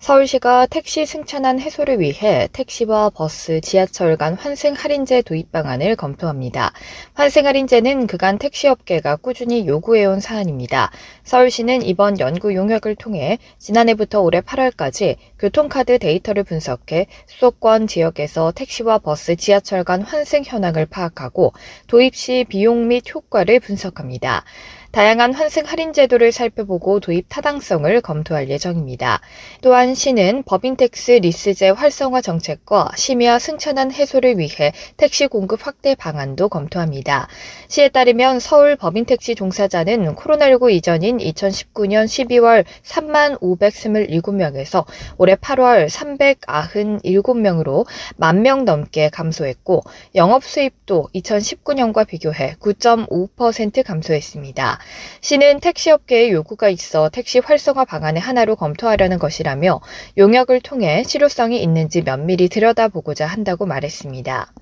서울시가 택시 승차난 해소를 위해 택시와 버스, 지하철 간 환승 할인제 도입 방안을 검토합니다. 환승 할인제는 그간 택시업계가 꾸준히 요구해온 사안입니다. 서울시는 이번 연구 용역을 통해 지난해부터 올해 8월까지 교통카드 데이터를 분석해 수도권 지역에서 택시와 버스, 지하철 간 환승 현황을 파악하고 도입 시 비용 및 효과를 분석합니다. 다양한 환승 할인 제도를 살펴보고 도입 타당성을 검토할 예정입니다. 또한 시는 법인택스 리스제 활성화 정책과 심야 승차난 해소를 위해 택시 공급 확대 방안도 검토합니다. 시에 따르면 서울 법인택시 종사자는 코로나19 이전인 2019년 12월 3만 527명에서 올해 8월 397명으로 만명 넘게 감소했고 영업 수입도 2019년과 비교해 9.5% 감소했습니다. 시는 택시업계의 요구가 있어 택시 활성화 방안의 하나로 검토하려는 것이라며 용역을 통해 실효성이 있는지 면밀히 들여다보고자 한다고 말했습니다.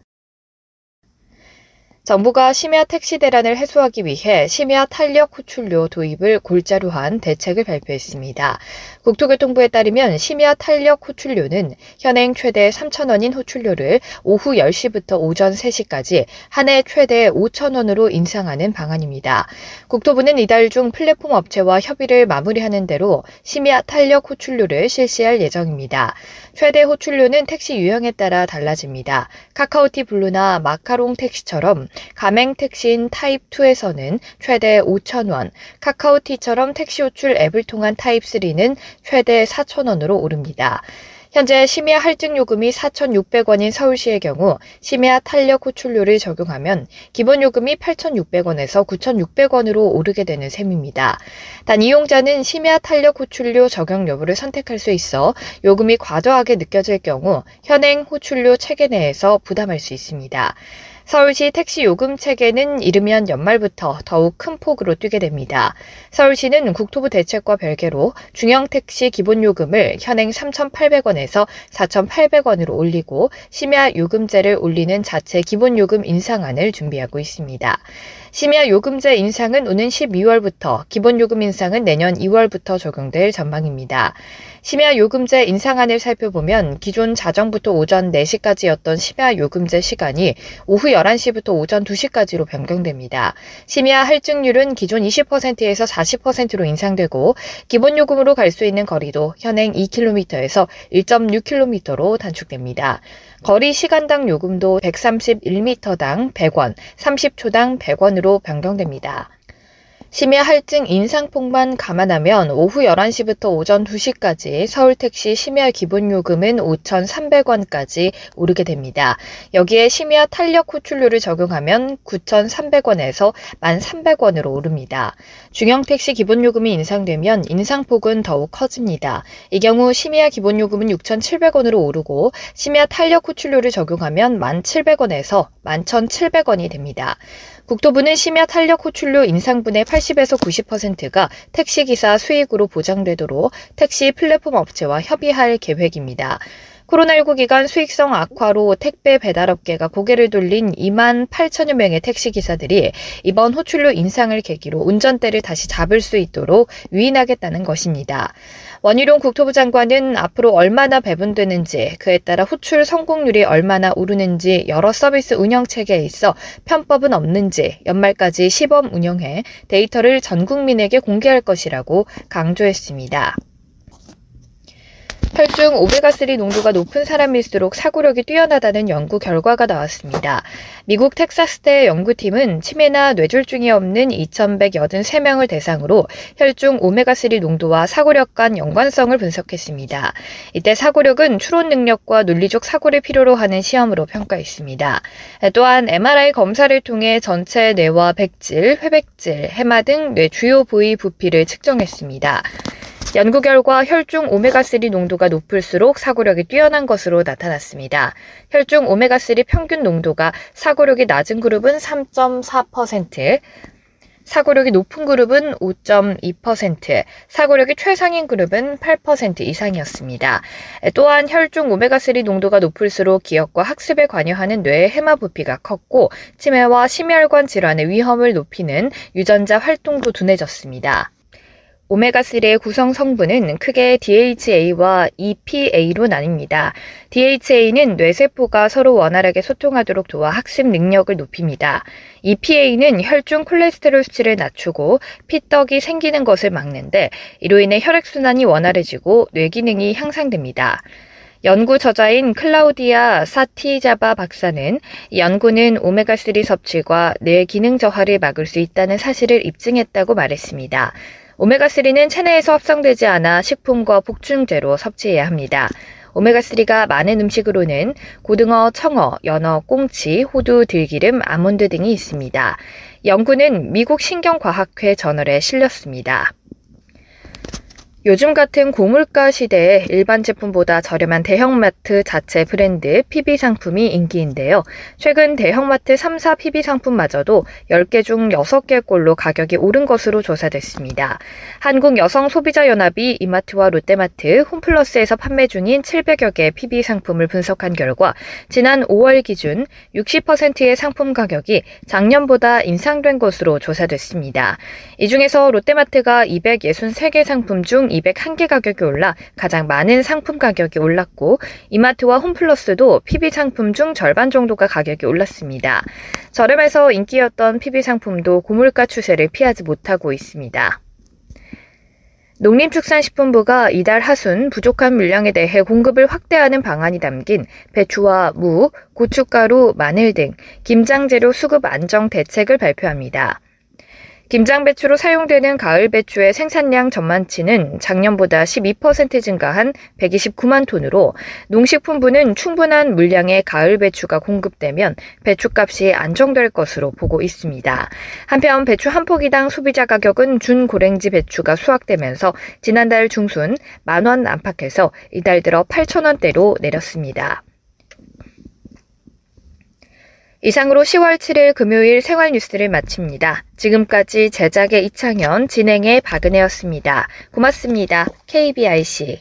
정부가 심야 택시 대란을 해소하기 위해 심야 탄력 호출료 도입을 골자로 한 대책을 발표했습니다. 국토교통부에 따르면 심야 탄력 호출료는 현행 최대 3,000원인 호출료를 오후 10시부터 오전 3시까지 한 해 최대 5,000원으로 인상하는 방안입니다. 국토부는 이달 중 플랫폼 업체와 협의를 마무리하는 대로 심야 탄력 호출료를 실시할 예정입니다. 최대 호출료는 택시 유형에 따라 달라집니다. 카카오티 블루나 마카롱 택시처럼 가맹 택시인 타입 2에서는 최대 5,000원, 카카오티처럼 택시 호출 앱을 통한 타입 3는 최대 4,000원으로 오릅니다. 현재 심야 할증 요금이 4,600원인 서울시의 경우 심야 탄력 호출료를 적용하면 기본 요금이 8,600원에서 9,600원으로 오르게 되는 셈입니다. 단 이용자는 심야 탄력 호출료 적용 여부를 선택할 수 있어 요금이 과도하게 느껴질 경우 현행 호출료 체계 내에서 부담할 수 있습니다. 서울시 택시 요금 체계는 이르면 연말부터 더욱 큰 폭으로 뛰게 됩니다. 서울시는 국토부 대책과 별개로 중형 택시 기본 요금을 현행 3,800원에서 4,800원으로 올리고 심야 요금제를 올리는 자체 기본 요금 인상안을 준비하고 있습니다. 심야 요금제 인상은 오는 12월부터, 기본 요금 인상은 내년 2월부터 적용될 전망입니다. 심야 요금제 인상안을 살펴보면 기존 자정부터 오전 4시까지였던 심야 요금제 시간이 오후 11시부터 오전 2시까지로 변경됩니다. 심야 할증률은 기존 20%에서 40%로 인상되고 기본 요금으로 갈 수 있는 거리도 현행 2km에서 1.6km로 단축됩니다. 거리 시간당 요금도 131m당 100원, 30초당 100원으로 변경됩니다. 심야 할증 인상폭만 감안하면 오후 11시부터 오전 2시까지 서울택시 심야 기본요금은 5,300원까지 오르게 됩니다. 여기에 심야 탄력 호출료를 적용하면 9,300원에서 1,300원으로 오릅니다. 중형택시 기본요금이 인상되면 인상폭은 더욱 커집니다. 이 경우 심야 기본요금은 6,700원으로 오르고 심야 탄력 호출료를 적용하면 1,700원에서 11,700원이 됩니다. 국토부는 심야 탄력 호출료 인상분의 80에서 90%가 택시기사 수익으로 보장되도록 택시 플랫폼 업체와 협의할 계획입니다. 코로나19 기간 수익성 악화로 택배 배달업계가 고개를 돌린 2만 8천여 명의 택시기사들이 이번 호출료 인상을 계기로 운전대를 다시 잡을 수 있도록 유인하겠다는 것입니다. 원희룡 국토부 장관은 앞으로 얼마나 배분되는지 그에 따라 호출 성공률이 얼마나 오르는지 여러 서비스 운영 체계에 있어 편법은 없는지 연말까지 시범 운영해 데이터를 전 국민에게 공개할 것이라고 강조했습니다. 혈중 오메가3 농도가 높은 사람일수록 사고력이 뛰어나다는 연구 결과가 나왔습니다. 미국 텍사스대 연구팀은 치매나 뇌졸중이 없는 2,183명을 대상으로 혈중 오메가3 농도와 사고력 간 연관성을 분석했습니다. 이때 사고력은 추론 능력과 논리적 사고를 필요로 하는 시험으로 평가했습니다. 또한 MRI 검사를 통해 전체 뇌와 백질, 회백질, 해마 등 뇌 주요 부위 부피를 측정했습니다. 연구 결과 혈중 오메가3 농도가 높을수록 사고력이 뛰어난 것으로 나타났습니다. 혈중 오메가3 평균 농도가 사고력이 낮은 그룹은 3.4%, 사고력이 높은 그룹은 5.2%, 사고력이 최상인 그룹은 8% 이상이었습니다. 또한 혈중 오메가3 농도가 높을수록 기억과 학습에 관여하는 뇌의 해마 부피가 컸고 치매와 심혈관 질환의 위험을 높이는 유전자 활동도 둔해졌습니다. 오메가3의 구성 성분은 크게 DHA와 EPA로 나뉩니다. DHA는 뇌세포가 서로 원활하게 소통하도록 도와 학습 능력을 높입니다. EPA는 혈중 콜레스테롤 수치를 낮추고 피떡이 생기는 것을 막는데 이로 인해 혈액순환이 원활해지고 뇌 기능이 향상됩니다. 연구 저자인 클라우디아 사티자바 박사는 연구는 오메가3 섭취가 뇌 기능 저하를 막을 수 있다는 사실을 입증했다고 말했습니다. 오메가3는 체내에서 합성되지 않아 식품과 복충제로 섭취해야 합니다. 오메가3가 많은 음식으로는 고등어, 청어, 연어, 꽁치, 호두, 들기름, 아몬드 등이 있습니다. 연구는 미국 신경과학회 저널에 실렸습니다. 요즘 같은 고물가 시대에 일반 제품보다 저렴한 대형마트 자체 브랜드 PB 상품이 인기인데요. 최근 대형마트 3사 PB 상품마저도 10개 중 6개꼴로 가격이 오른 것으로 조사됐습니다. 한국여성소비자연합이 이마트와 롯데마트, 홈플러스에서 판매 중인 700여 개 PB 상품을 분석한 결과 지난 5월 기준 60%의 상품 가격이 작년보다 인상된 것으로 조사됐습니다. 이 중에서 롯데마트가 263개 상품 중 201개 가격이 올라 가장 많은 상품 가격이 올랐고 이마트와 홈플러스도 PB 상품 중 절반 정도가 가격이 올랐습니다. 저렴해서 인기였던 PB 상품도 고물가 추세를 피하지 못하고 있습니다. 농림축산식품부가 이달 하순 부족한 물량에 대해 공급을 확대하는 방안이 담긴 배추와 무, 고춧가루, 마늘 등 김장재료 수급 안정 대책을 발표합니다. 김장 배추로 사용되는 가을 배추의 생산량 전만치는 작년보다 12% 증가한 129만 톤으로 농식품부는 충분한 물량의 가을 배추가 공급되면 배추값이 안정될 것으로 보고 있습니다. 한편 배추 한 포기당 소비자 가격은 준고랭지 배추가 수확되면서 지난달 중순 만 원 안팎에서 이달 들어 8천 원대로 내렸습니다. 이상으로 10월 7일 금요일 생활 뉴스를 마칩니다. 지금까지 제작의 이창현, 진행의 박은혜였습니다. 고맙습니다. KBIC.